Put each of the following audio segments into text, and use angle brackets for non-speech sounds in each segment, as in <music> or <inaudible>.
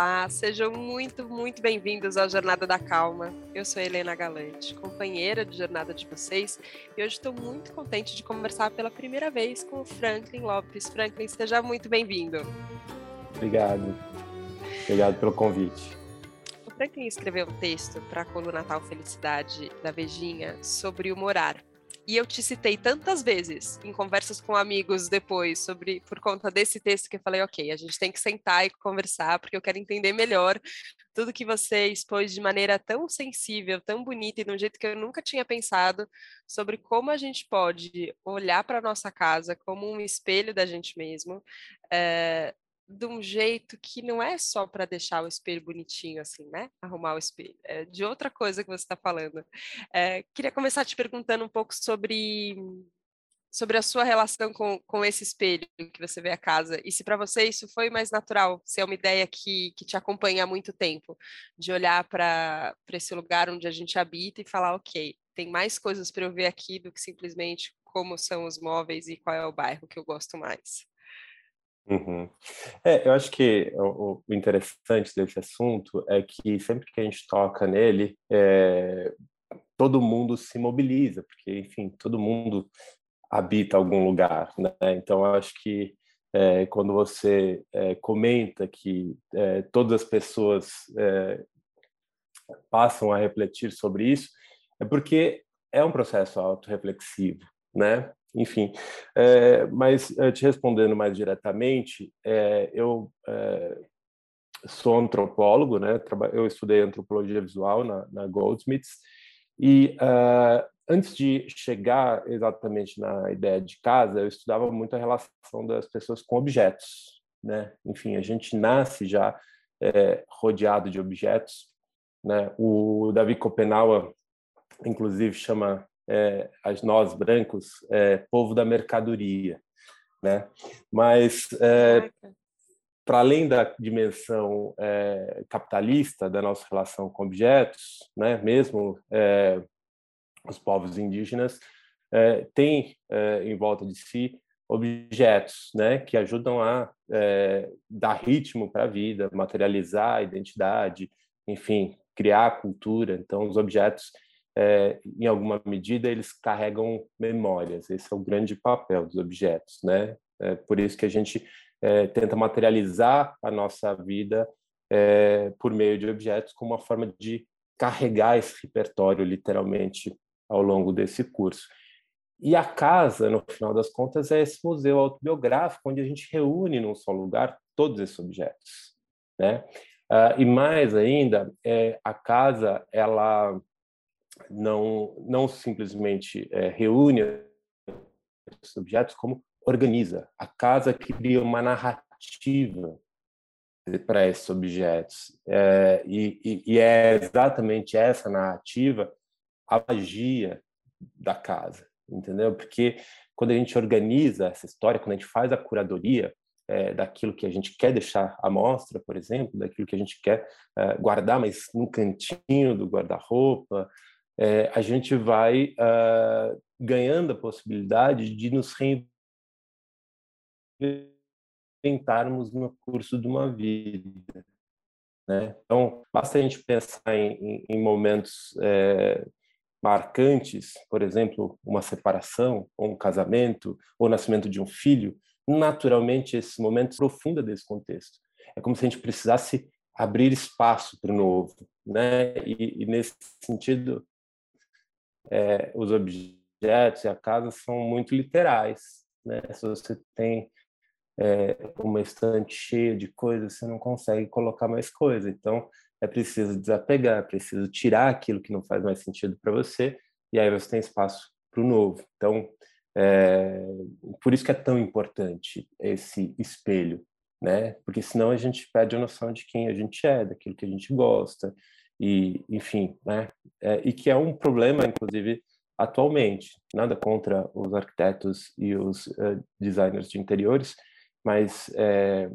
Olá, sejam muito, muito bem-vindos ao Jornada da Calma. Eu sou Helena Galante, companheira de jornada de vocês, e hoje estou muito contente de conversar pela primeira vez com o Franklin Lopes. Franklin, seja muito bem-vindo. Obrigado. Obrigado pelo convite. O Franklin escreveu um texto para a coluna Natal Felicidade da Vejinha sobre o morar. E eu te citei tantas vezes em conversas com amigos depois sobre por conta desse texto que eu falei, ok, a gente tem que sentar e conversar porque eu quero entender melhor tudo que você expôs de maneira tão sensível, tão bonita e de um jeito que eu nunca tinha pensado sobre como a gente pode olhar para nossa casa como um espelho da gente mesmo, é, de um jeito que não é só para deixar o espelho bonitinho, assim, né? Arrumar o espelho. É de outra coisa que você está falando. É, queria começar te perguntando um pouco sobre sobre a sua relação com, com esse espelho que você vê a casa e se para você isso foi mais natural, se é uma ideia que, que te acompanha há muito tempo, de olhar para esse lugar onde a gente habita e falar, ok, tem mais coisas para eu ver aqui do que simplesmente como são os móveis e qual é o bairro que eu gosto mais. Uhum. É, eu acho que o, o, interessante desse assunto é que sempre que a gente toca nele, é, todo mundo se mobiliza, porque, enfim, todo mundo habita algum lugar, né? Então, eu acho que é, quando você é, comenta que é, todas as pessoas é, passam a refletir sobre isso, é porque é um processo autorreflexivo, né? Enfim. É, mas eh, te respondendo mais diretamente, é, eu é, sou antropólogo, né? Eu estudei antropologia visual na, na Goldsmiths e uh, antes de chegar exatamente na ideia de casa, eu estudava muito a relação das pessoas com objetos, né? Enfim, a gente nasce já rodeado de objetos, né? O Davi Copenhague, inclusive, chama é, as nós brancos é, povo da mercadoria, né? Mas é, para além da dimensão é, capitalista da nossa relação com objetos, né? Mesmo é, os povos indígenas é, têm em volta de si objetos, né? Que ajudam a dar ritmo para a vida, materializar a identidade, enfim, criar cultura. Então, os objetos é, em alguma medida, eles carregam memórias. Esse é o grande papel dos objetos, né? É por isso que a gente é, tenta materializar a nossa vida é, por meio de objetos como uma forma de carregar esse repertório, literalmente, ao longo desse curso. E a casa, no final das contas, é esse museu autobiográfico onde a gente reúne num só lugar todos esses objetos, né? Uh, e mais ainda, é, a casa ela não, não simplesmente é, reúne esses objetos, como organiza. A casa cria uma narrativa para esses objetos. É, e, e, é exatamente essa narrativa a magia da casa, entendeu? Porque quando a gente organiza essa história, quando a gente faz a curadoria é, daquilo que a gente quer deixar à mostra, por exemplo, daquilo que a gente quer é, guardar, mas num cantinho do guarda-roupa, é, a gente vai uh, ganhando a possibilidade de nos reinventarmos no curso de uma vida. Né? Então, basta a gente pensar em, em momentos é, marcantes, por exemplo, uma separação, ou um casamento, ou o nascimento de um filho, naturalmente esses momentos profunda desse contexto. É como se a gente precisasse abrir espaço para o novo, né? E, e nesse sentido, é, os objetos e a casa são muito literais. Né? Se você tem é, uma estante cheia de coisas, você não consegue colocar mais coisa. Então, é preciso desapegar, é preciso tirar aquilo que não faz mais sentido para você, e aí você tem espaço para o novo. Então, é, por isso que é tão importante esse espelho, né? Porque senão a gente perde a noção de quem a gente é, daquilo que a gente gosta, e enfim, né? É, e que é um problema, inclusive, atualmente. Nada contra os arquitetos e os uh, designers de interiores, mas é,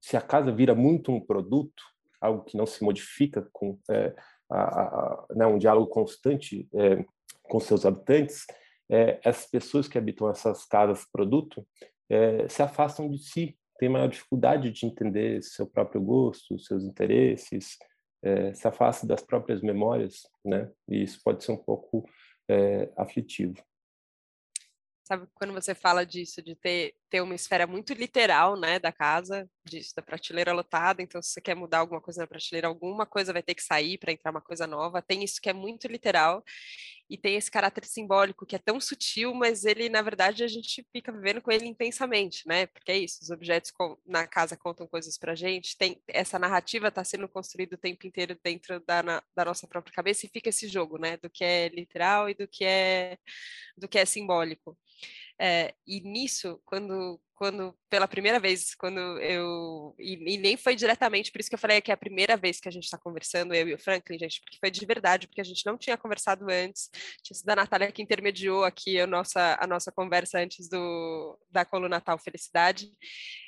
se a casa vira muito um produto, algo que não se modifica com é, a, a, né, um diálogo constante com seus habitantes, essas pessoas que habitam essas casas produto se afastam de si, tem maior dificuldade de entender seu próprio gosto, seus interesses, é, se afasta das próprias memórias, né? E isso pode ser um pouco é, aflitivo. Sabe quando você fala disso, de ter, ter uma esfera muito literal, né, da casa, disso, da prateleira lotada, então se você quer mudar alguma coisa na prateleira, alguma coisa vai ter que sair para entrar uma coisa nova, tem isso que é muito literal, e tem esse caráter simbólico que é tão sutil, mas ele, na verdade, a gente fica vivendo com ele intensamente, né, porque é isso, os objetos na casa contam coisas para gente, tem, essa narrativa está sendo construída o tempo inteiro dentro da, na, da nossa própria cabeça, e fica esse jogo, né, do que é literal e do que é, do que é simbólico. É, e nisso, quando, quando pela primeira vez, quando eu. E, e, nem foi diretamente, por isso que eu falei que é a primeira vez que a gente está conversando, eu e o Franklin, gente, porque foi de verdade, porque a gente não tinha conversado antes. Tinha sido a Natália que intermediou aqui a nossa, a nossa conversa antes do, da coluna Natal Felicidade.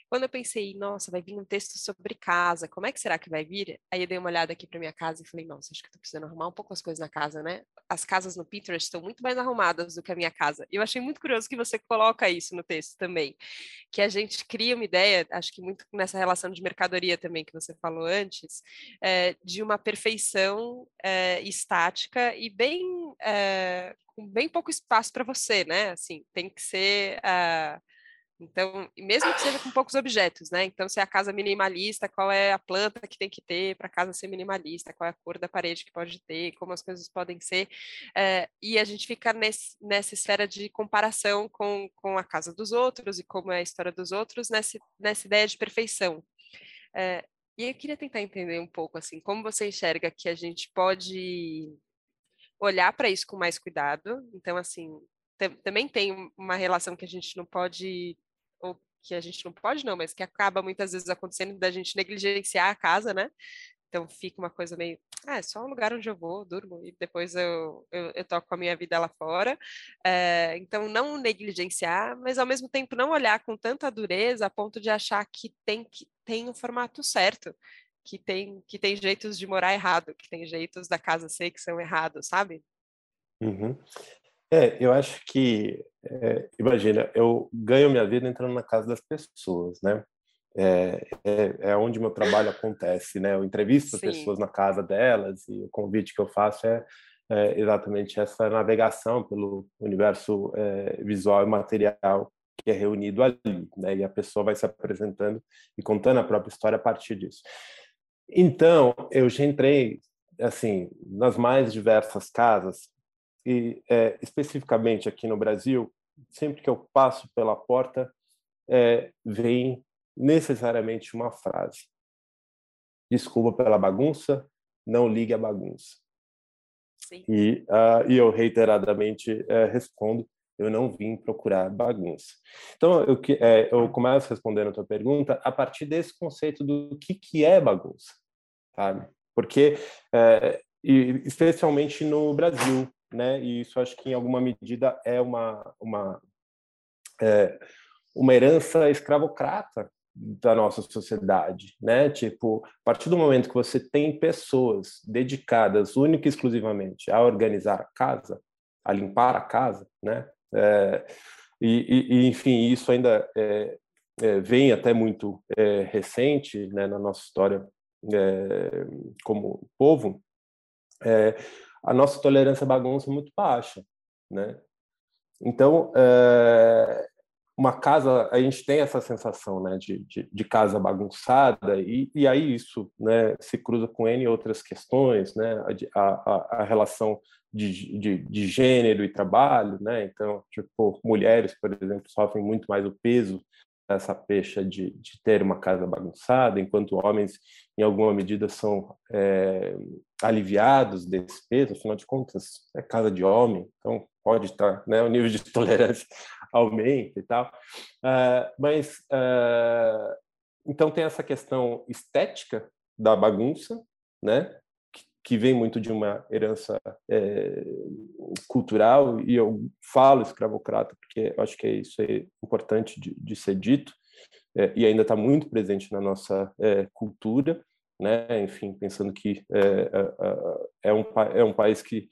Quando eu pensei, nossa, vai vir um texto sobre casa, como é que será que vai vir? Aí eu dei uma olhada aqui para minha casa e falei, nossa, acho que tô precisando arrumar um pouco as coisas na casa, né? As casas no Pinterest estão muito mais arrumadas do que a minha casa. E eu achei muito curioso que você coloca isso no texto também, que a gente cria uma ideia, acho que muito nessa relação de mercadoria também que você falou antes, é, de uma perfeição é, estática e bem é, com bem pouco espaço para você, né? Assim, tem que ser uh, então, mesmo que seja com poucos objetos, né? Então, se é a casa minimalista, qual é a planta que tem que ter para a casa ser minimalista, qual é a cor da parede que pode ter, como as coisas podem ser. É, e a gente fica nesse, nessa esfera de comparação com, com a casa dos outros e como é a história dos outros, nessa, nessa ideia de perfeição. É, e eu queria tentar entender um pouco, assim, como você enxerga que a gente pode olhar para isso com mais cuidado. Então, assim, também tem uma relação que a gente não pode ou que a gente não pode não, mas que acaba muitas vezes acontecendo da gente negligenciar a casa, né? Então fica uma coisa meio, ah, é só um lugar onde eu vou, durmo e depois eu, eu, eu toco a minha vida lá fora. É, então não negligenciar, mas ao mesmo tempo não olhar com tanta dureza a ponto de achar que tem que tem um formato certo, que tem que tem jeitos de morar errado, que tem jeitos da casa ser que são errados, sabe? Uhum. É, eu acho que, é, imagina, eu ganho minha vida entrando na casa das pessoas, né? É, é, é onde meu trabalho acontece, né? Eu entrevisto as pessoas na casa delas e o convite que eu faço é, é exatamente essa navegação pelo universo é, visual e material que é reunido ali, né? E a pessoa vai se apresentando e contando a própria história a partir disso. Então, eu já entrei assim nas mais diversas casas e é, especificamente aqui no Brasil, sempre que eu passo pela porta, é, vem necessariamente uma frase: desculpa pela bagunça, não ligue a bagunça. Sim. E, uh, e eu reiteradamente uh, respondo: eu não vim procurar bagunça. Então, eu, é, eu começo respondendo a tua pergunta a partir desse conceito do que, que é bagunça, sabe? Porque, é, e especialmente no Brasil, né? E isso acho que em alguma medida é uma uma é, uma herança escravocrata da nossa sociedade, né? Tipo, a partir do momento que você tem pessoas dedicadas única e exclusivamente a organizar a casa, a limpar a casa, né? É, e, e, enfim, isso ainda é, é, vem até muito é, recente né, na nossa história é, como povo. A nossa tolerância à bagunça é muito baixa, né? Então, é, uma casa, a gente tem essa sensação, né, de, de, de casa bagunçada e, e, aí isso, né, se cruza com N outras questões, né, a, a, a relação de, de, de, gênero e trabalho, né, então, tipo, mulheres, por exemplo, sofrem muito mais o peso essa pecha de, de, ter uma casa bagunçada, enquanto homens, em alguma medida, são é, aliviados desse peso, afinal de contas, é casa de homem, então pode estar, né, o nível de <laughs> tolerância aumenta e tal. Uh, mas, uh, então tem essa questão estética da bagunça, né, que vem muito de uma herança é, cultural, e eu falo escravocrata porque acho que é isso é importante de, de ser dito, é, e ainda está muito presente na nossa é, cultura, né? enfim, pensando que é, é, é, um, é um país que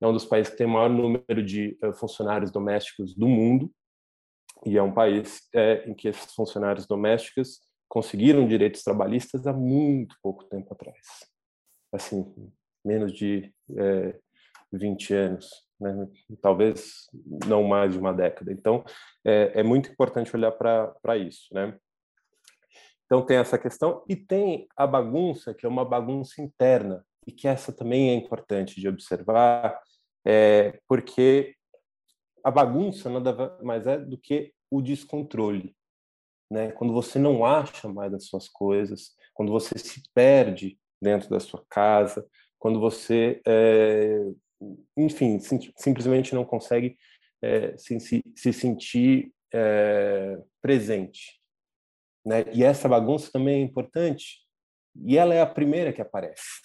é um dos países que tem o maior número de funcionários domésticos do mundo, E é um país em que esses funcionários domésticos conseguiram direitos trabalhistas há muito pouco tempo atrás. Assim, menos de é, 20 anos, né? talvez não mais de uma década. Então, é, é muito importante olhar para isso. Né? Então, tem essa questão, e tem a bagunça, que é uma bagunça interna, e que essa também é importante de observar, é, porque a bagunça nada mais é do que o descontrole. Né? Quando você não acha mais as suas coisas, quando você se perde dentro da sua casa, quando você, é, enfim, sim, simplesmente não consegue é, se, se, se, sentir é, presente. Né? E essa bagunça também é importante, e ela é a primeira que aparece.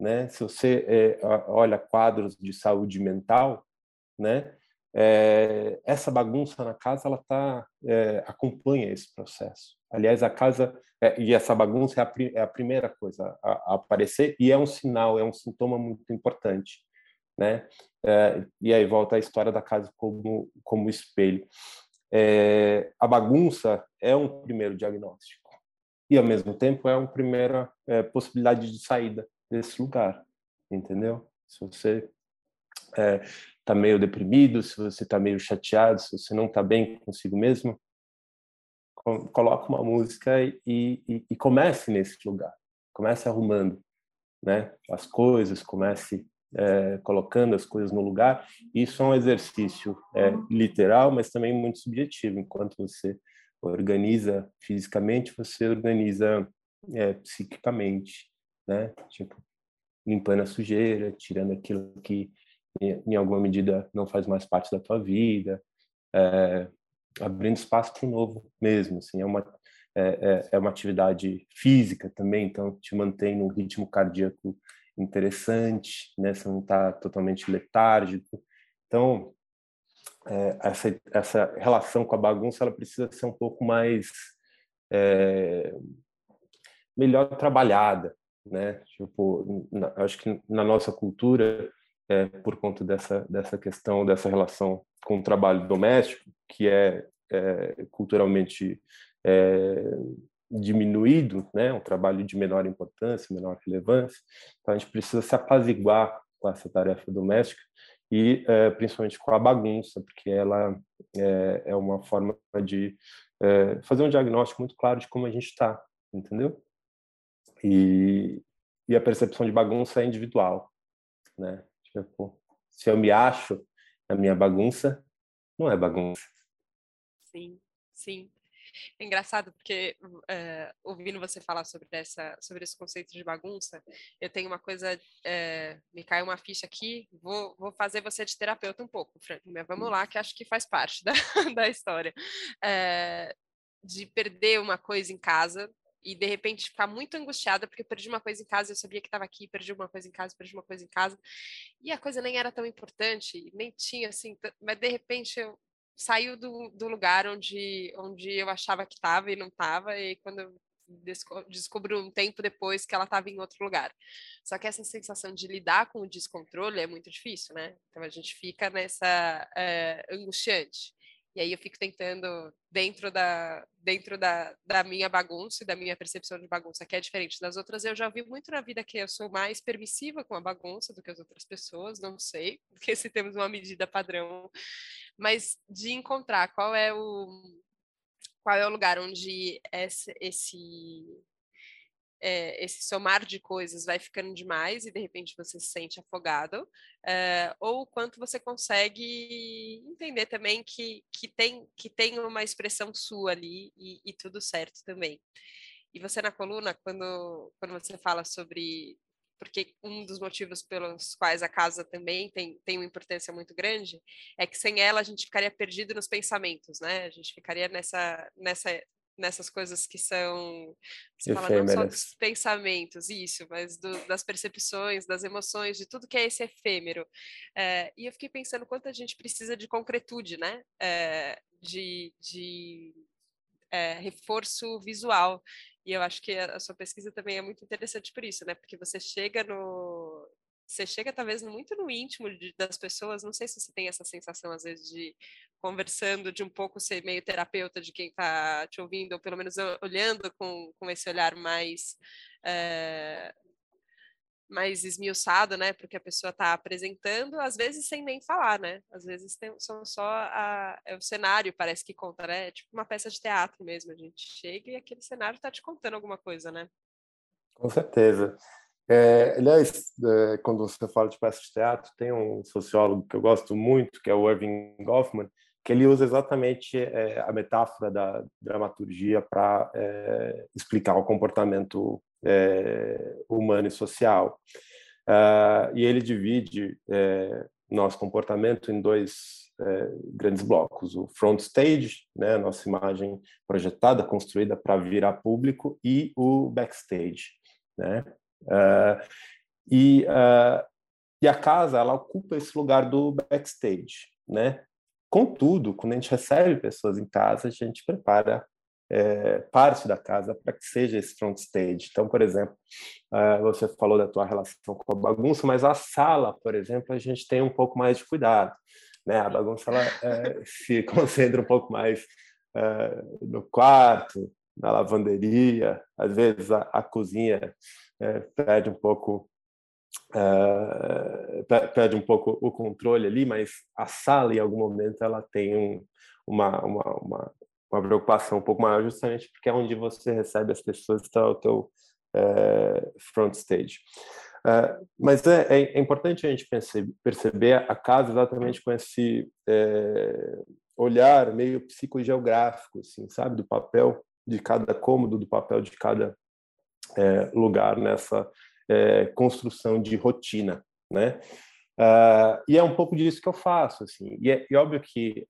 Né? Se você olha quadros de saúde mental, né? Essa bagunça na casa ela tá acompanha esse processo. Aliás, a casa é, e essa bagunça é a, é a primeira coisa a, a, aparecer e é um sinal, é um sintoma muito importante, né? É, e aí volta a história da casa como como espelho. É, a bagunça é um primeiro diagnóstico e ao mesmo tempo é uma primeira é, possibilidade de saída desse lugar, entendeu? Se você é, está meio deprimido, se você está meio chateado, se você não está bem consigo mesmo, coloque uma música e, e, e, comece nesse lugar, comece arrumando, né? As coisas, comece é, colocando as coisas no lugar. Isso é um exercício é, literal, mas também muito subjetivo. Enquanto você organiza fisicamente, você organiza é, psiquicamente, né? Tipo limpando a sujeira, tirando aquilo que em alguma medida não faz mais parte da tua vida, é, abrindo espaço para o novo mesmo, assim, é uma é, é, é, uma atividade física também, então te mantém num ritmo cardíaco interessante, né? Você não está totalmente letárgico, então é, essa essa relação com a bagunça ela precisa ser um pouco mais é, melhor trabalhada, né? Tipo, na, acho que na nossa cultura é, por conta dessa, dessa questão, dessa relação com o trabalho doméstico, que é, é culturalmente é, diminuído, né, um trabalho de menor importância, menor relevância. Então, a gente precisa se apaziguar com essa tarefa doméstica e é, principalmente com a bagunça, porque ela é, é uma forma de é, fazer um diagnóstico muito claro de como a gente está, entendeu? E, e a percepção de bagunça é individual, né? Tipo, se eu me acho na minha bagunça, não é bagunça. Sim, sim. É engraçado porque é, ouvindo você falar sobre essa, sobre esse conceito de bagunça, eu tenho uma coisa, é, me cai uma ficha aqui, vou, vou fazer você de terapeuta um pouco, Frank, mas vamos lá, que acho que faz parte <laughs> da, da história. É, de perder uma coisa em casa e de repente ficar muito angustiada porque perdi uma coisa em casa, eu sabia que estava aqui, perdi uma coisa em casa, perdi uma coisa em casa, e a coisa nem era tão importante, nem tinha assim, mas de repente eu saiu do, do lugar onde, onde eu achava que estava e não estava, e quando eu descobri um tempo depois que ela estava em outro lugar. Só que essa sensação de lidar com o descontrole é muito difícil, né? Então a gente fica nessa é, angustiante. E aí eu fico tentando, dentro da, dentro da, da minha bagunça e da minha percepção de bagunça, que é diferente das outras, eu já vi muito na vida que eu sou mais permissiva com a bagunça do que as outras pessoas, não sei, <laughs> porque se temos uma medida padrão, mas de encontrar qual é o qual é o lugar onde esse, esse é, esse somar de coisas vai ficando demais e de repente você se sente afogado, é, ou quanto você consegue entender também que, que, tem, que tem uma expressão sua ali e, e tudo certo também. E você na coluna, quando, quando você fala sobre porque um dos motivos pelos quais a casa também tem, tem uma importância muito grande é que sem ela a gente ficaria perdido nos pensamentos, né? A gente ficaria nessa, nessa nessas coisas que são você fala, não só dos pensamentos, isso, mas do, das percepções, das emoções, de tudo que é esse efêmero. É, e eu fiquei pensando quanto a gente precisa de concretude, né? É, de, de é, reforço visual. E eu acho que a, a sua pesquisa também é muito interessante por isso, né? Porque você chega no, você chega talvez muito no íntimo de, das pessoas, não sei se você tem essa sensação às vezes de conversando, de um pouco ser meio terapeuta de quem está te ouvindo, ou pelo menos olhando com, com esse olhar mais é, mais esmiuçado, né, porque a pessoa está apresentando, às vezes sem nem falar, né, às vezes tem, são só a, é o cenário parece que conta, né, é tipo uma peça de teatro mesmo, a gente chega e aquele cenário está te contando alguma coisa, né. Com certeza. É, aliás, é, quando você fala de peça de teatro, tem um sociólogo que eu gosto muito, que é o Irving Goffman, que ele usa exatamente é, a metáfora da dramaturgia para é, explicar o comportamento é, humano e social. Uh, e ele divide é, nosso comportamento em dois grandes blocos: o front stage, né, nossa imagem projetada, construída para vir a público, e o backstage, né? Uh, e, uh, e a casa ela ocupa esse lugar do backstage, né? Contudo, quando a gente recebe pessoas em casa, a gente prepara é, parte da casa para que seja esse front stage. Então, por exemplo, uh, você falou da tua relação com a bagunça, mas a sala, por exemplo, a gente tem um pouco mais de cuidado. Né? A bagunça ela é, <laughs> se concentra um pouco mais uh, no quarto, na lavanderia, às vezes a, a cozinha é, perde um pouco uh, perde um pouco o controle ali, mas a sala em algum momento ela tem um, uma, uma, uma uma preocupação um pouco maior, justamente porque é onde você recebe as pessoas, está o teu é, front stage. Uh, mas é, é, é, importante a gente perceber, perceber a casa exatamente com esse é, olhar meio psicogeográfico, assim, sabe, do papel de cada cômodo, do papel de cada lugar nessa construção de rotina, né? Uh, e é um pouco disso que eu faço, assim. E é e óbvio que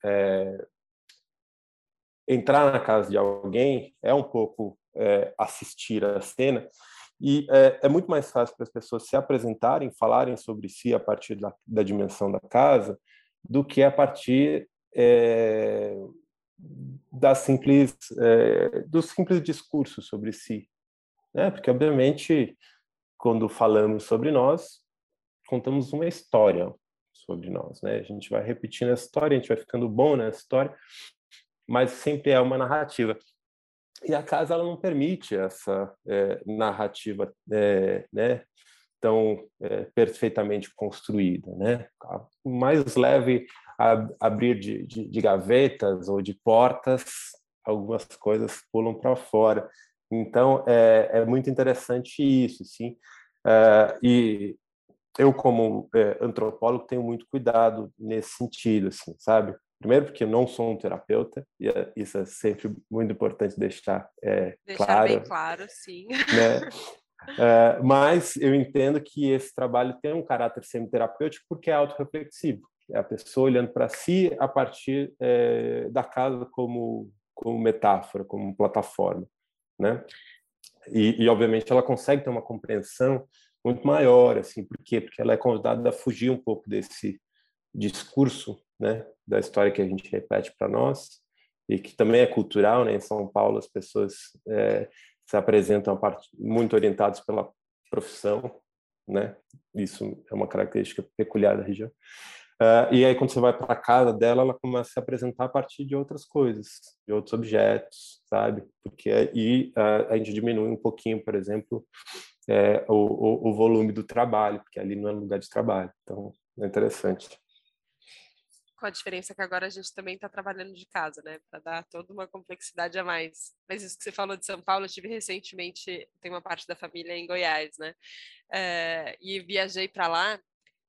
entrar na casa de alguém é um pouco é, assistir a cena e é, é, muito mais fácil para as pessoas se apresentarem, falarem sobre si a partir da, da dimensão da casa, do que a partir é, da simples é, do simples discurso sobre si, né? Porque obviamente quando falamos sobre nós contamos uma história sobre nós, né? A gente vai repetindo a história, a gente vai ficando bom na história mas sempre é uma narrativa. E a casa ela não permite essa é, narrativa é, né, tão é, perfeitamente construída. Né? Mais leve abrir de, de, de gavetas ou de portas, algumas coisas pulam para fora. Então, é, é muito interessante isso, sim. É, e eu, como é, antropólogo, tenho muito cuidado nesse sentido, assim, sabe? Primeiro, porque eu não sou um terapeuta, e é, isso é sempre muito importante deixar, é, deixar claro. bem claro, sim. Né? É, mas eu entendo que esse trabalho tem um caráter semi-terapêutico porque é autorreflexivo. É a pessoa olhando para si a partir é, da casa como, como metáfora, como plataforma. Né? E, e, obviamente, ela consegue ter uma compreensão muito maior, assim, por quê? Porque ela é convidada a fugir um pouco desse discurso né, da história que a gente repete para nós e que também é cultural, né? Em São Paulo as pessoas é, se apresentam muito orientados pela profissão, né? Isso é uma característica peculiar da região. Uh, e aí quando você vai para a casa dela, ela começa a se apresentar a partir de outras coisas, de outros objetos, sabe? Porque aí uh, a gente diminui um pouquinho, por exemplo, é, o, o, o volume do trabalho, porque ali não é lugar de trabalho. Então é interessante com a diferença que agora a gente também está trabalhando de casa, né? Para dar toda uma complexidade a mais. Mas isso que você falou de São Paulo, eu tive recentemente, tem uma parte da família em Goiás, né? É, e viajei para lá,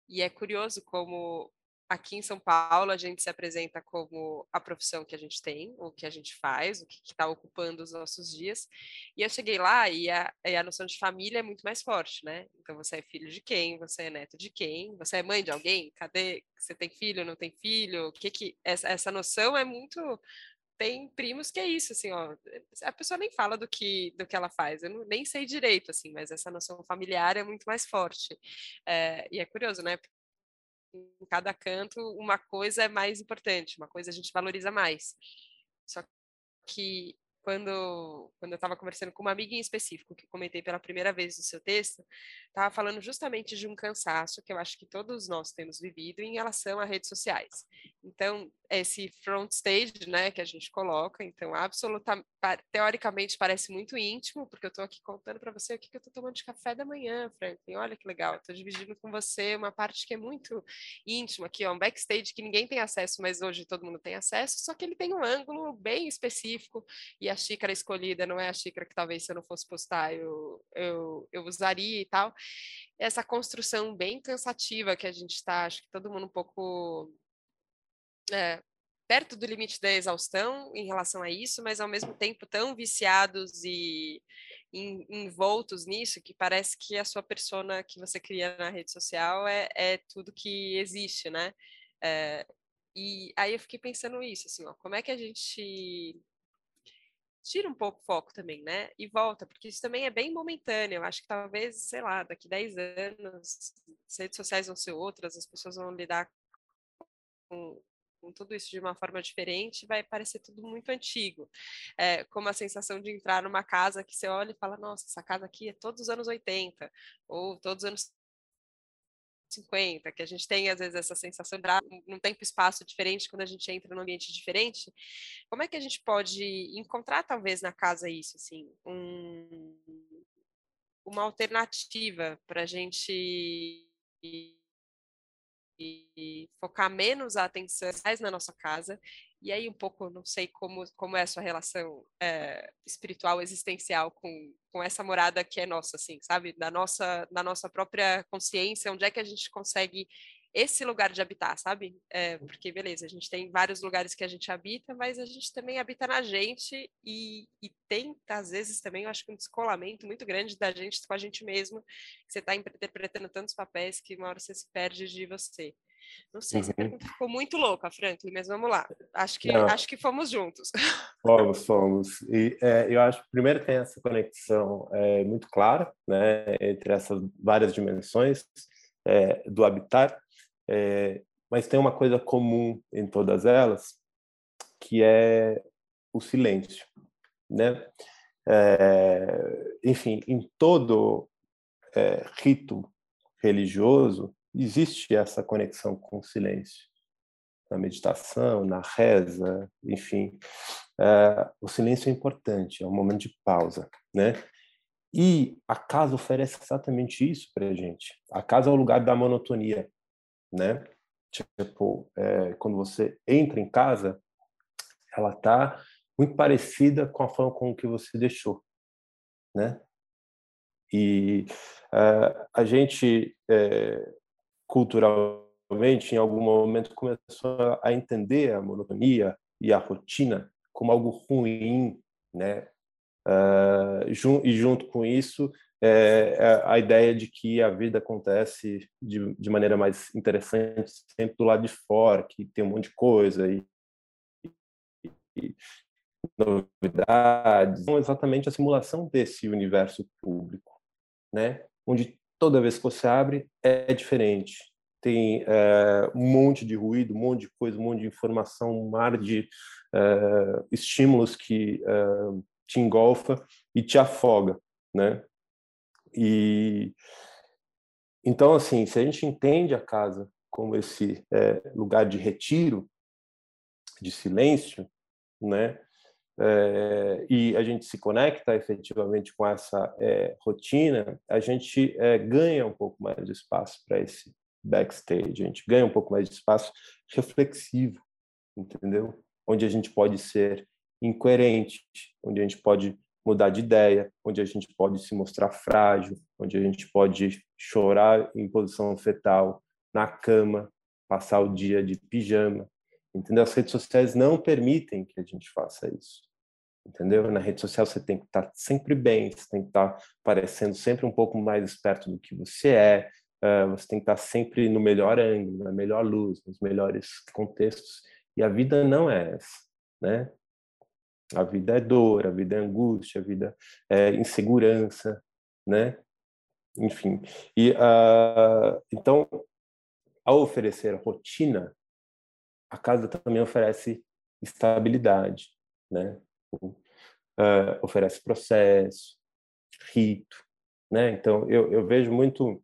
e é curioso como aqui em São Paulo a gente se apresenta como a profissão que a gente tem, o que a gente faz, o que está ocupando os nossos dias. E eu cheguei lá e a, e a noção de família é muito mais forte, né? Então você é filho de quem? Você é neto de quem? Você é mãe de alguém? Cadê? Você tem filho? Não tem filho? O que que essa, essa noção é muito tem primos que é isso, assim, ó, a pessoa nem fala do que do que ela faz, eu não, nem sei direito, assim, mas essa noção familiar é muito mais forte. É, e é curioso, né? Em cada canto uma coisa é mais importante, uma coisa a gente valoriza mais. Só que quando, quando eu estava conversando com uma amiga em específico, que comentei pela primeira vez no seu texto, estava falando justamente de um cansaço que eu acho que todos nós temos vivido em relação a redes sociais. Então, esse front stage, né, que a gente coloca, então, absolutamente, teoricamente parece muito íntimo, porque eu estou aqui contando para você o que, que eu estou tomando de café da manhã, Franklin, olha que legal, estou dividindo com você uma parte que é muito íntima aqui, ó, um backstage que ninguém tem acesso, mas hoje todo mundo tem acesso, só que ele tem um ângulo bem específico, e a xícara escolhida não é a xícara que talvez se eu não fosse postar eu, eu, eu usaria e tal. Essa construção bem cansativa que a gente está, acho que todo mundo um pouco é, perto do limite da exaustão em relação a isso, mas ao mesmo tempo tão viciados e envoltos nisso que parece que a sua persona que você cria na rede social é, é tudo que existe, né? É, e aí eu fiquei pensando isso, assim, ó, como é que a gente tira um pouco o foco também, né? E volta, porque isso também é bem momentâneo. Eu acho que talvez, sei lá, daqui 10 anos, as redes sociais vão ser outras, as pessoas vão lidar com, com tudo isso de uma forma diferente, vai parecer tudo muito antigo. É, como a sensação de entrar numa casa que você olha e fala, nossa, essa casa aqui é todos os anos 80, ou todos os anos 50, que a gente tem às vezes essa sensação de num tempo e espaço diferente quando a gente entra num ambiente diferente. Como é que a gente pode encontrar talvez na casa isso, assim, um, uma alternativa para a gente e focar menos a atenção mais na nossa casa. E aí um pouco, não sei como, como é a sua relação é, espiritual, existencial com, com essa morada que é nossa, assim, sabe? Da nossa, da nossa própria consciência, onde é que a gente consegue esse lugar de habitar, sabe? É, porque, beleza, a gente tem vários lugares que a gente habita, mas a gente também habita na gente e, e tem, às vezes, também, eu acho que um descolamento muito grande da gente com a gente mesmo. Você está interpretando tantos papéis que uma hora você se perde de você. Não sei, essa uhum. pergunta ficou muito louca, Franklin, mas vamos lá. Acho que, acho que fomos juntos. <laughs> Fomos, fomos. E é, eu acho que primeiro tem essa conexão é, muito clara né, entre essas várias dimensões é, do habitar é, mas tem uma coisa comum em todas elas, que é o silêncio, né? É, enfim, em todo é, rito religioso existe essa conexão com o silêncio, na meditação, na reza, enfim, é, o silêncio é importante, é um momento de pausa, né? E a casa oferece exatamente isso para a gente. A casa é o lugar da monotonia, né? Tipo, é, quando você entra em casa, ela tá muito parecida com a forma com que você deixou, né? E uh, a gente, é, culturalmente, em algum momento, começou a entender a monotonia e a rotina como algo ruim, né? Uh, jun e junto com isso, é, é, a ideia de que a vida acontece de, de maneira mais interessante sempre do lado de fora, que tem um monte de coisa e, e novidades, são exatamente a simulação desse universo público, né? Onde toda vez que você abre é diferente, tem é, um monte de ruído, um monte de coisa, um monte de informação, um mar de é, estímulos que é, te engolfa e te afoga, né? E então, assim, se a gente entende a casa como esse lugar de retiro, de silêncio, né? É, e a gente se conecta efetivamente com essa é, rotina, a gente é, ganha um pouco mais de espaço para esse backstage, a gente ganha um pouco mais de espaço reflexivo, entendeu? Onde a gente pode ser incoerente, onde a gente pode mudar de ideia, onde a gente pode se mostrar frágil, onde a gente pode chorar em posição fetal, na cama, passar o dia de pijama. Entendeu? As redes sociais não permitem que a gente faça isso. Entendeu? Na rede social você tem que estar sempre bem, você tem que estar parecendo sempre um pouco mais esperto do que você é, você tem que estar sempre no melhor ângulo, na melhor luz, nos melhores contextos. E a vida não é essa, né? A vida é dor, a vida é angústia, a vida é insegurança, né? Enfim. E uh, então, ao oferecer rotina, a casa também oferece estabilidade, né? Uh, oferece processo, rito, né? Então eu, eu vejo muito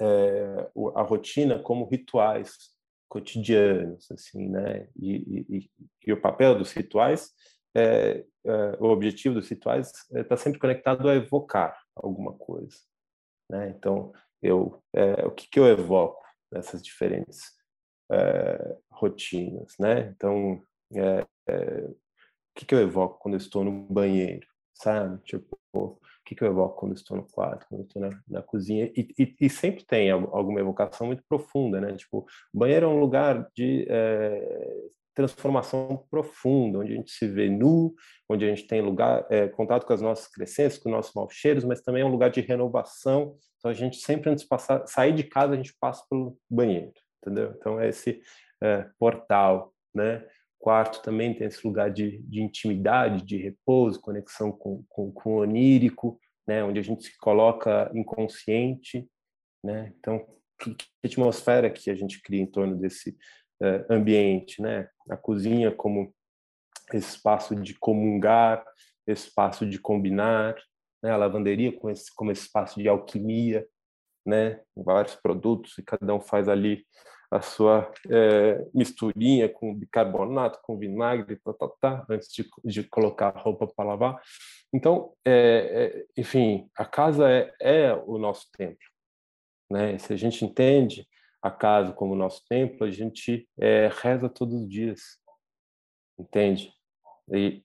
é, a rotina como rituais cotidianos, assim, né? E, e, e o papel dos rituais, é, é, o objetivo dos rituais está sempre conectado a evocar alguma coisa, né? Então eu, o que, que eu evoco nessas diferentes rotinas, né? Então o que, que eu evoco quando eu estou no banheiro, sabe? Tipo, o que, que eu evoco quando estou no quarto, quando estou na, na cozinha? E, e, e, sempre tem alguma evocação muito profunda, né? Tipo, o banheiro é um lugar de é, transformação profunda, onde a gente se vê nu, onde a gente tem lugar, é, contato com as nossas crescências, com os nossos maus cheiros, mas também é um lugar de renovação. Então, a gente sempre, antes de passar, sair de casa, a gente passa pelo banheiro, entendeu? Então, é esse é, portal, né? Quarto também tem esse lugar de, de intimidade, de repouso, conexão com, com, com o onírico, né, onde a gente se coloca inconsciente, né? Então, que, que atmosfera que a gente cria em torno desse uh, ambiente, né? A cozinha como espaço de comungar, espaço de combinar, né? A lavanderia como esse, como esse espaço de alquimia, né? Vários produtos e cada um faz ali a sua é, misturinha com bicarbonato, com vinagre, tá, tá, tá, antes de, de colocar a roupa para lavar. Então, é, é, enfim, a casa é, é, o nosso templo. Né? Se a gente entende a casa como nosso templo, a gente é, reza todos os dias, entende? E,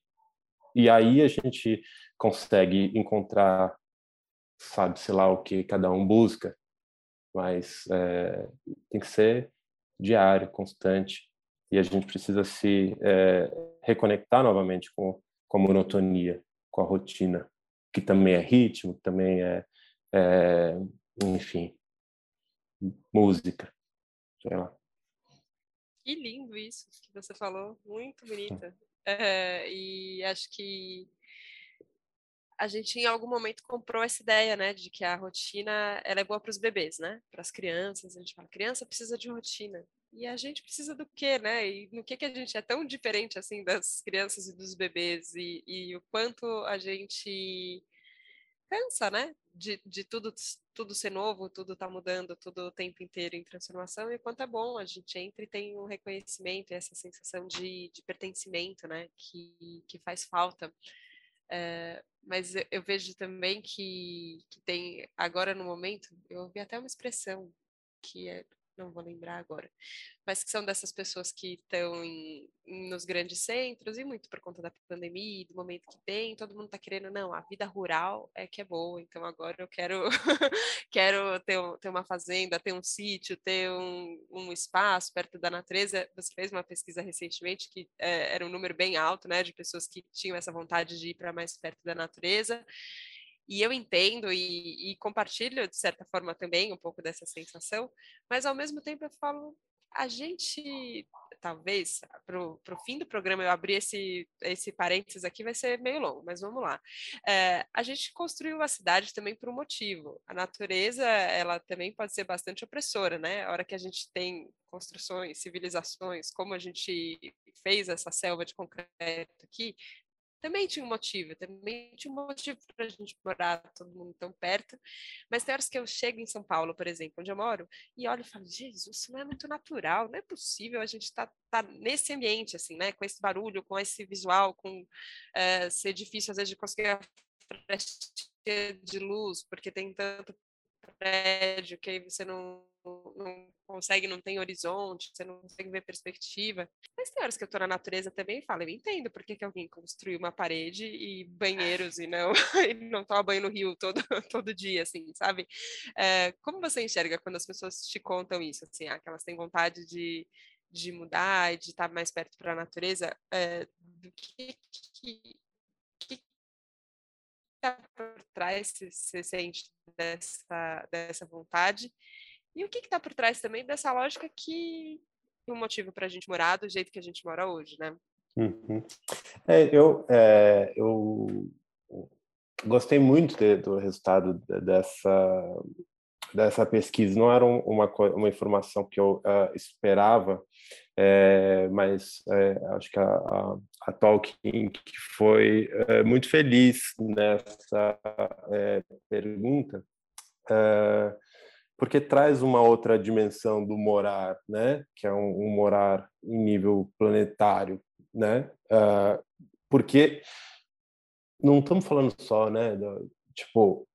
e aí a gente consegue encontrar, sabe, sei lá o que cada um busca, mas é, tem que ser diário, constante, e a gente precisa se é, reconectar novamente com, com a monotonia, com a rotina, que também é ritmo, que também é, é enfim, música, sei lá. Que lindo isso que você falou, muito bonita. É, e acho que a gente em algum momento comprou essa ideia, né, de que a rotina ela é boa para os bebês, né, para as crianças. A gente fala, criança precisa de rotina. E a gente precisa do quê, né? E no que que a gente é tão diferente assim das crianças e dos bebês e, e o quanto a gente cansa, né? De, de tudo tudo ser novo, tudo tá mudando, tudo o tempo inteiro em transformação, e quanto é bom a gente entra e tem um reconhecimento, essa sensação de, de pertencimento, né? Que, que faz falta. É, mas eu, vejo também que, que tem, agora no momento, eu ouvi até uma expressão que é não vou lembrar agora, mas que são dessas pessoas que estão em, nos grandes centros e muito por conta da pandemia, do momento que tem, todo mundo está querendo, não, a vida rural é que é boa, então agora eu quero <laughs> quero ter, ter uma fazenda, ter um sítio, ter um, um espaço perto da natureza. Você fez uma pesquisa recentemente que é, era um número bem alto, né, de pessoas que tinham essa vontade de ir para mais perto da natureza. E eu entendo e, e, compartilho, de certa forma, também um pouco dessa sensação, mas ao mesmo tempo eu falo, a gente, talvez, para o fim do programa eu abrir esse, esse parênteses aqui, vai ser meio longo, mas vamos lá. É, a gente construiu a cidade também por um motivo. A natureza, ela também pode ser bastante opressora, né? A hora que a gente tem construções, civilizações, como a gente fez essa selva de concreto aqui, também tinha um motivo, também tinha um motivo para a gente morar todo mundo tão perto. Mas tem horas que eu chego em São Paulo, por exemplo, onde eu moro, e olho e falo, Jesus, isso não é muito natural, não é possível a gente estar tá, tá nesse ambiente, assim, né? Com esse barulho, com esse visual, com uh, ser difícil às vezes de conseguir a de luz, porque tem tanto prédio que aí você não, não consegue, não tem horizonte, você não consegue ver perspectiva. Mas tem horas que eu tô na natureza também e falo, eu entendo por que, que alguém construiu uma parede e banheiros e não, <laughs> e não toma banho no rio todo, <laughs> todo dia, assim, sabe? É, como você enxerga quando as pessoas te contam isso, assim, ah, que elas têm vontade de, de mudar de estar mais perto para a natureza, é, do que, que está por trás, se você sente dessa, dessa vontade, e o que está por trás também dessa lógica que o um motivo para a gente morar do jeito que a gente mora hoje, né? Uhum. É, eu, é, eu gostei muito de, do resultado dessa dessa pesquisa. Não era uma, uma informação que eu uh, esperava, é, mas é, acho que a, a, a foi é, muito feliz nessa pergunta, porque traz uma outra dimensão do morar, né? Que é um, um morar em nível planetário, né? Uh, porque não estamos falando só, né? Do, tipo,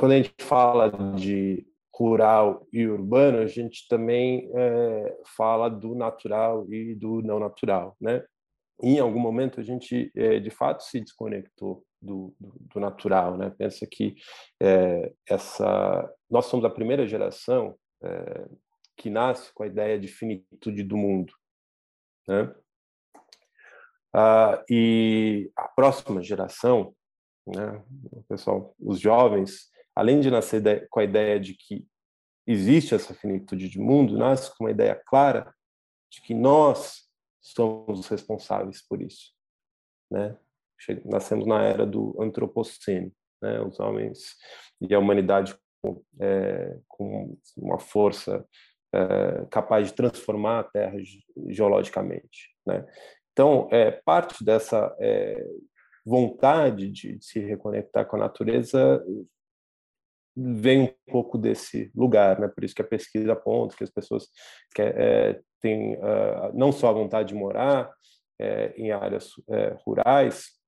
quando a gente fala de rural e urbano, a gente também é, fala do natural e do não natural, né? Em algum momento a gente é, de fato se desconectou do, do, do, natural, né? Pensa que é, essa nós somos a primeira geração é, que nasce com a ideia de finitude do mundo, né? Ah, e a próxima geração, né? O pessoal, os jovens além de nascer com a ideia de que existe essa finitude de mundo, nasce com uma ideia clara de que nós somos os responsáveis por isso, né? Nascemos na era do antropoceno, né? Os homens e a humanidade com, é, com uma força é, capaz de transformar a Terra geologicamente, né? Então, é, parte dessa é, vontade de, de, se reconectar com a natureza vem um pouco desse lugar, né? Por isso que a pesquisa aponta que as pessoas é, têm uh, não só a vontade de morar é, em áreas é, rurais,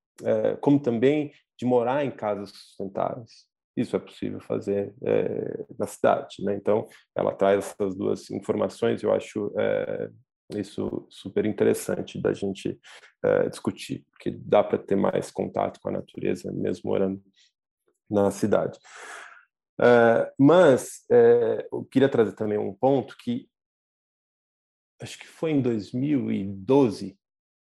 como também de morar em casas sustentáveis. Isso é possível fazer na cidade, né? Então, ela traz essas duas informações. Eu acho isso super interessante da gente discutir, porque dá para ter mais contato com a natureza mesmo morando na cidade. Uh, mas uh, eu queria trazer também um ponto que acho que foi em 2012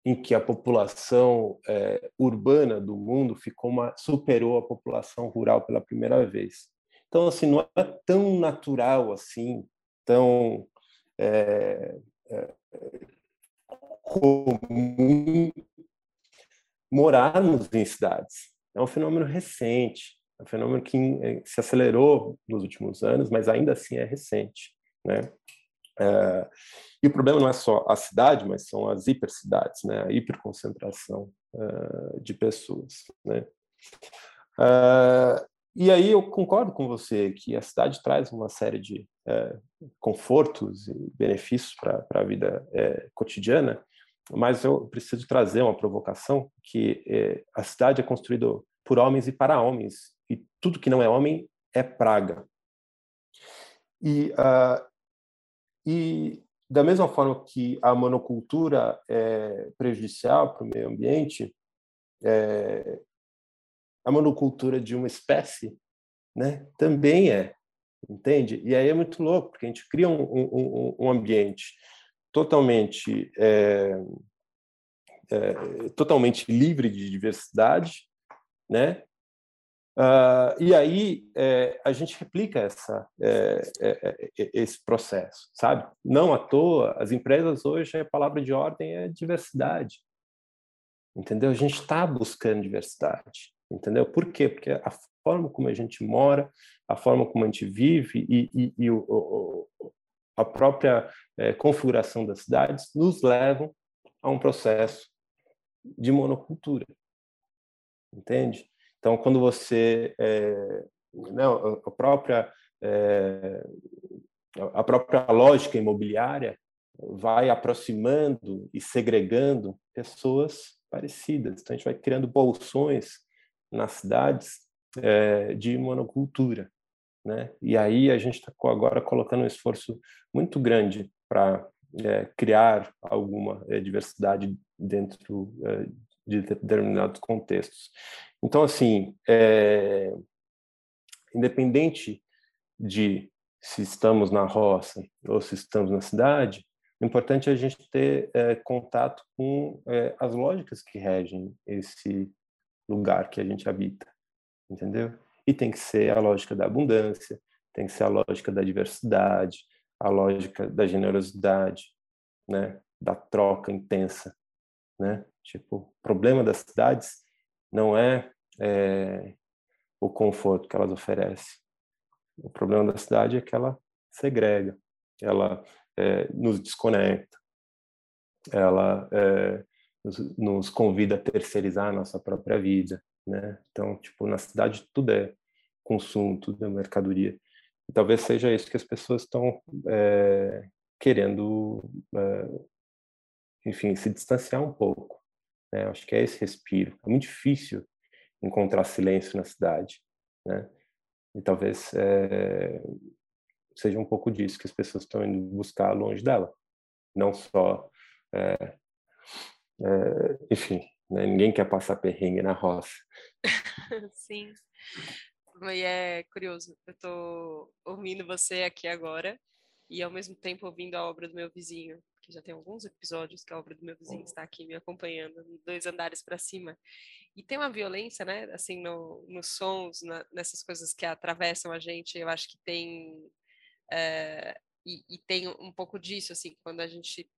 em que a população uh, urbana do mundo ficou uma, superou a população rural pela primeira vez. Então, assim, não é tão natural assim, tão comum morarmos em cidades. É um fenômeno recente. É um fenômeno que eh, se acelerou nos últimos anos, mas ainda assim é recente, né? É, e o problema não é só a cidade, mas são as hipercidades, né? A hiperconcentração uh, de pessoas, né? Uh, e aí eu concordo com você que a cidade traz uma série de confortos e benefícios para a vida cotidiana, mas eu preciso trazer uma provocação que a cidade é construída por homens e para homens e tudo que não é homem é praga. E, uh, e da mesma forma que a monocultura é prejudicial para o meio ambiente, é, a monocultura de uma espécie né, também é, entende? E aí é muito louco, porque a gente cria um, um, um ambiente totalmente, é, é, totalmente livre de diversidade, né? Uh, e aí é, a gente replica essa, é, é, esse processo, sabe? Não à toa, as empresas hoje, a palavra de ordem é diversidade, entendeu? A gente está buscando diversidade, entendeu? Por quê? Porque a forma como a gente mora, a forma como a gente vive e, e, e o, o, a própria configuração das cidades nos levam a um processo de monocultura, entende? Então, quando você é, não, a própria é, a própria lógica imobiliária vai aproximando e segregando pessoas parecidas. Então, a gente vai criando bolsões nas cidades é, de monocultura. Né? E aí a gente está agora colocando um esforço muito grande para é, criar alguma é, diversidade dentro é, de determinados contextos. Então, assim, é, independente de se estamos na roça ou se estamos na cidade, o importante é a gente ter é, contato com é, as lógicas que regem esse lugar que a gente habita, entendeu? E tem que ser a lógica da abundância, tem que ser a lógica da diversidade, a lógica da generosidade, né? Da troca intensa, né? Tipo, o problema das cidades não é, é o conforto que elas oferecem. O problema da cidade é que ela segrega, ela é, nos desconecta, ela é, nos, nos, convida a terceirizar a nossa própria vida, né? Então, tipo, na cidade tudo é consumo, tudo é mercadoria. E talvez seja isso que as pessoas estão é, querendo, é, enfim, se distanciar um pouco. Né? Acho que é esse respiro. É muito difícil encontrar silêncio na cidade, né? E talvez é, seja um pouco disso que as pessoas estão indo buscar longe dela, não só, é, é, enfim, né? ninguém quer passar perrengue na roça. <laughs> Sim. E é curioso, eu estou ouvindo você aqui agora e ao mesmo tempo ouvindo a obra do meu vizinho, que já tem alguns episódios que a obra do meu vizinho está aqui me acompanhando, dois andares para cima. E tem uma violência, né, assim, no, nos sons, na, nessas coisas que atravessam a gente, eu acho que tem. É, e, e tem um pouco disso, assim, quando a gente.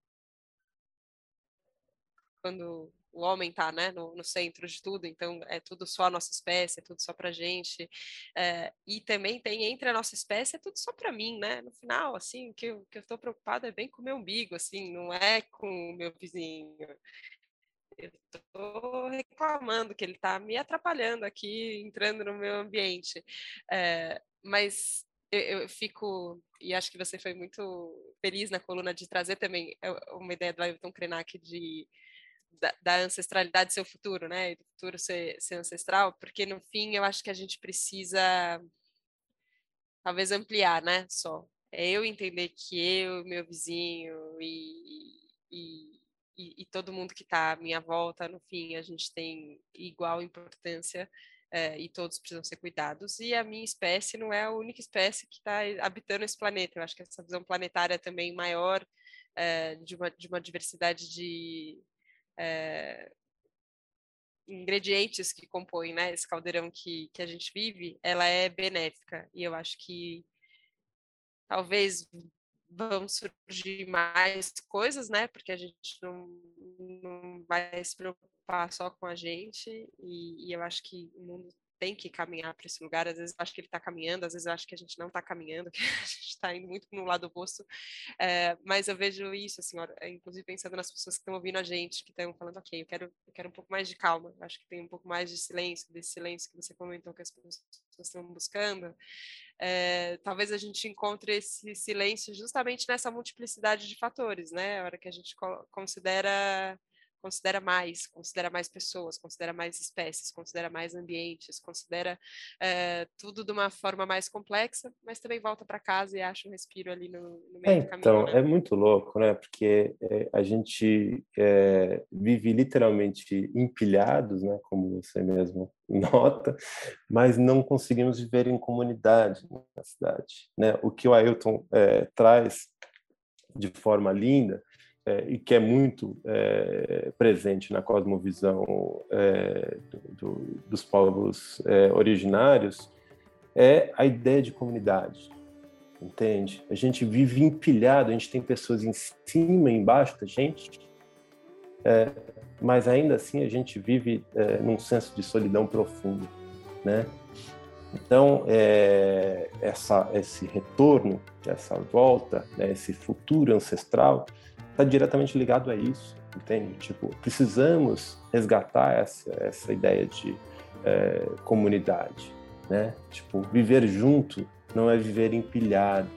Quando o homem está né, no, no, centro de tudo, então é tudo só a nossa espécie, é tudo só para gente. É, e também tem entre a nossa espécie, é tudo só para mim, né? No final, assim, o que eu, que eu estou preocupada é bem com o meu umbigo, assim, não é com o meu vizinho. Eu estou reclamando que ele está me atrapalhando aqui, entrando no meu ambiente. É, mas eu, eu, fico, e acho que você foi muito feliz na coluna de trazer também é, uma ideia do Ailton Krenak de da, da, ancestralidade ser o futuro, né? E do futuro ser, ser ancestral, porque no fim eu acho que a gente precisa talvez ampliar, né? Só. É eu entender que eu, meu vizinho e, e, e, e todo mundo que está à minha volta, no fim, a gente tem igual importância é, e todos precisam ser cuidados. E a minha espécie não é a única espécie que está habitando esse planeta. Eu acho que essa visão planetária também maior é, de, uma, de uma diversidade de, é, ingredientes que compõem né, esse caldeirão que, que a gente vive, ela é benéfica. E eu acho que talvez vão surgir mais coisas, né? Porque a gente não, não vai se preocupar só com a gente. E, e eu acho que o mundo tem que caminhar para esse lugar. Às vezes eu acho que ele está caminhando, às vezes eu acho que a gente não está caminhando, <laughs> que a gente está indo muito no lado oposto. É, mas eu vejo isso, assim, ó, é, inclusive pensando nas pessoas que estão ouvindo a gente, que estão falando, ok, eu quero, eu quero um pouco mais de calma. Eu acho que tem um pouco mais de silêncio, desse silêncio que você comentou que as pessoas estão buscando. É, talvez a gente encontre esse silêncio justamente nessa multiplicidade de fatores, né? A hora que a gente considera considera mais, considera mais pessoas, considera mais espécies, considera mais ambientes, considera é, tudo de uma forma mais complexa, mas também volta para casa e acha um respiro ali no, no meio é, do caminho. Então, né? é muito louco, né? Porque é, a gente é, vive literalmente empilhados, né? Como você mesmo <laughs> nota, mas não conseguimos viver em comunidade na cidade, né? O que o Ailton traz de forma linda é, e que é muito é, presente na cosmovisão é, do, do, dos povos é, originários, é a ideia de comunidade, entende? A gente vive empilhado, a gente tem pessoas em cima e embaixo da gente, é, mas ainda assim a gente vive é, num senso de solidão profundo, né? Então, essa, esse retorno, essa volta, né, esse futuro ancestral, está diretamente ligado a isso, entende? Tipo, precisamos resgatar essa, essa ideia de é, comunidade, né? Tipo, viver junto não é viver empilhado,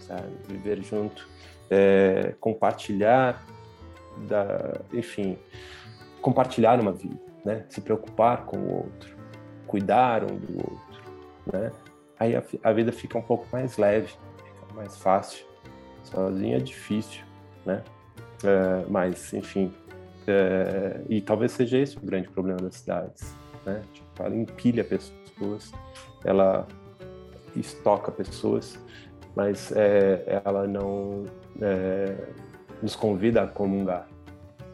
sabe? Viver junto é compartilhar da, enfim, compartilhar uma vida, né? Se preocupar com o outro, cuidar um do outro, né? Aí a, a vida fica um pouco mais leve, fica mais fácil. Sozinho é difícil, né? É, mas, enfim, é, e talvez seja esse o grande problema das cidades, né? Tipo, ela empilha pessoas, ela estoca pessoas, mas é, ela não é, nos convida a comungar,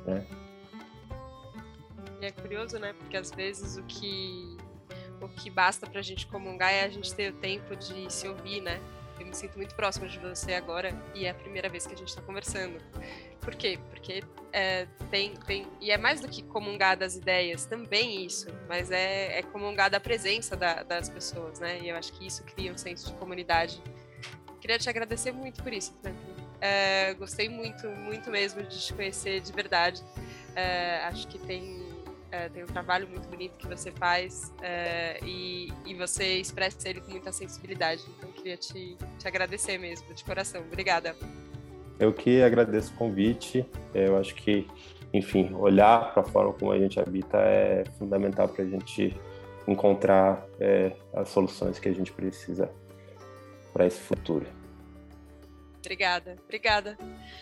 né? É curioso, né? Porque às vezes o que o que basta para a gente comungar é a gente ter o tempo de se ouvir, né? Eu me sinto muito próxima de você agora e é a primeira vez que a gente está conversando. Por quê? Porque é, tem, tem. E é mais do que comungar das ideias, também isso, mas é, é comungar da presença da, das pessoas, né? E eu acho que isso cria um senso de comunidade. Queria te agradecer muito por isso, Franklin. É, gostei muito, muito mesmo de te conhecer de verdade. É, acho que tem, é, tem um trabalho muito bonito que você faz é, e, e você expressa ele com muita sensibilidade. Então, queria te, te agradecer mesmo, de coração. Obrigada. Eu que agradeço o convite. É, eu acho que, enfim, olhar para a forma como a gente habita é fundamental para a gente encontrar é, as soluções que a gente precisa para esse futuro. Obrigada, obrigada.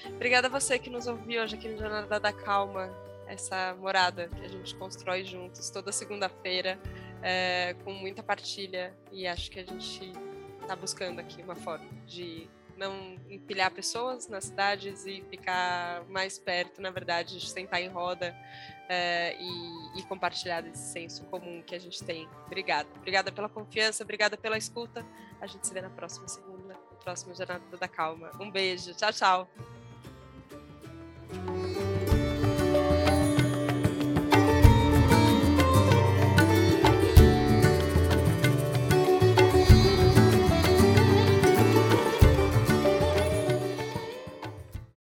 Obrigada a você que nos ouviu hoje aqui no Jornada da Calma, essa morada que a gente constrói juntos toda segunda-feira, é, com muita partilha, e acho que a gente está buscando aqui uma forma de não empilhar pessoas nas cidades e ficar mais perto, na verdade, de sentar em roda é, e, e, compartilhar esse senso comum que a gente tem. Obrigada. Obrigada pela confiança, obrigada pela escuta. A gente se vê na próxima segunda, no próximo Jornada da Calma. Um beijo. Tchau, tchau.